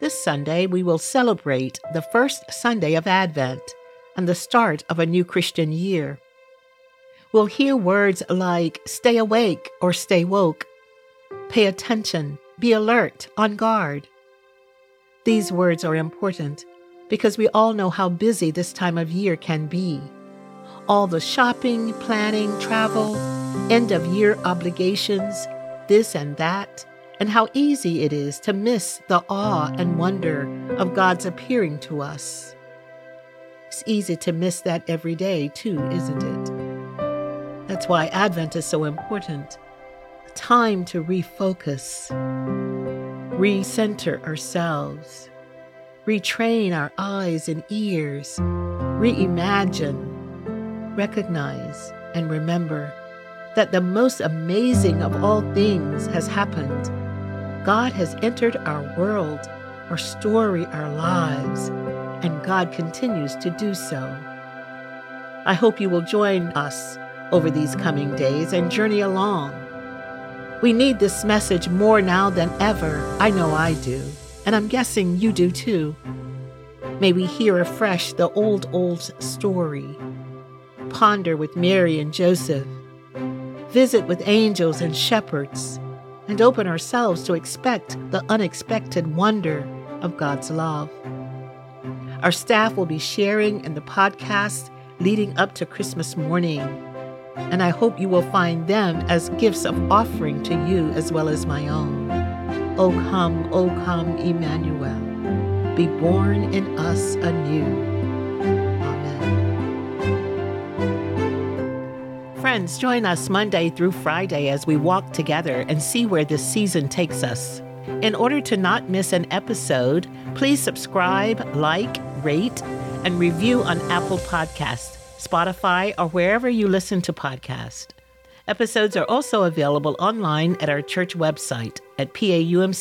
This Sunday, we will celebrate the first Sunday of Advent and the start of a new Christian year. We'll hear words like stay awake or stay woke, pay attention, be alert, on guard. These words are important because we all know how busy this time of year can be. All the shopping, planning, travel, end of year obligations, this and that and how easy it is to miss the awe and wonder of God's appearing to us. It's easy to miss that every day, too, isn't it? That's why Advent is so important. A time to refocus, recenter ourselves, retrain our eyes and ears, reimagine, recognize, and remember that the most amazing of all things has happened God has entered our world, our story, our lives, and God continues to do so. I hope you will join us over these coming days and journey along. We need this message more now than ever. I know I do, and I'm guessing you do too. May we hear afresh the old, old story, ponder with Mary and Joseph, visit with angels and shepherds and open ourselves to expect the unexpected wonder of God's love. Our staff will be sharing in the podcast leading up to Christmas morning, and I hope you will find them as gifts of offering to you as well as my own. O come, O come, Emmanuel, be born in us anew. Friends, join us Monday through Friday as we walk together and see where this season takes us. In order to not miss an episode, please subscribe, like, rate, and review on Apple Podcast, Spotify, or wherever you listen to podcasts. Episodes are also available online at our church website at paumcnyc.org.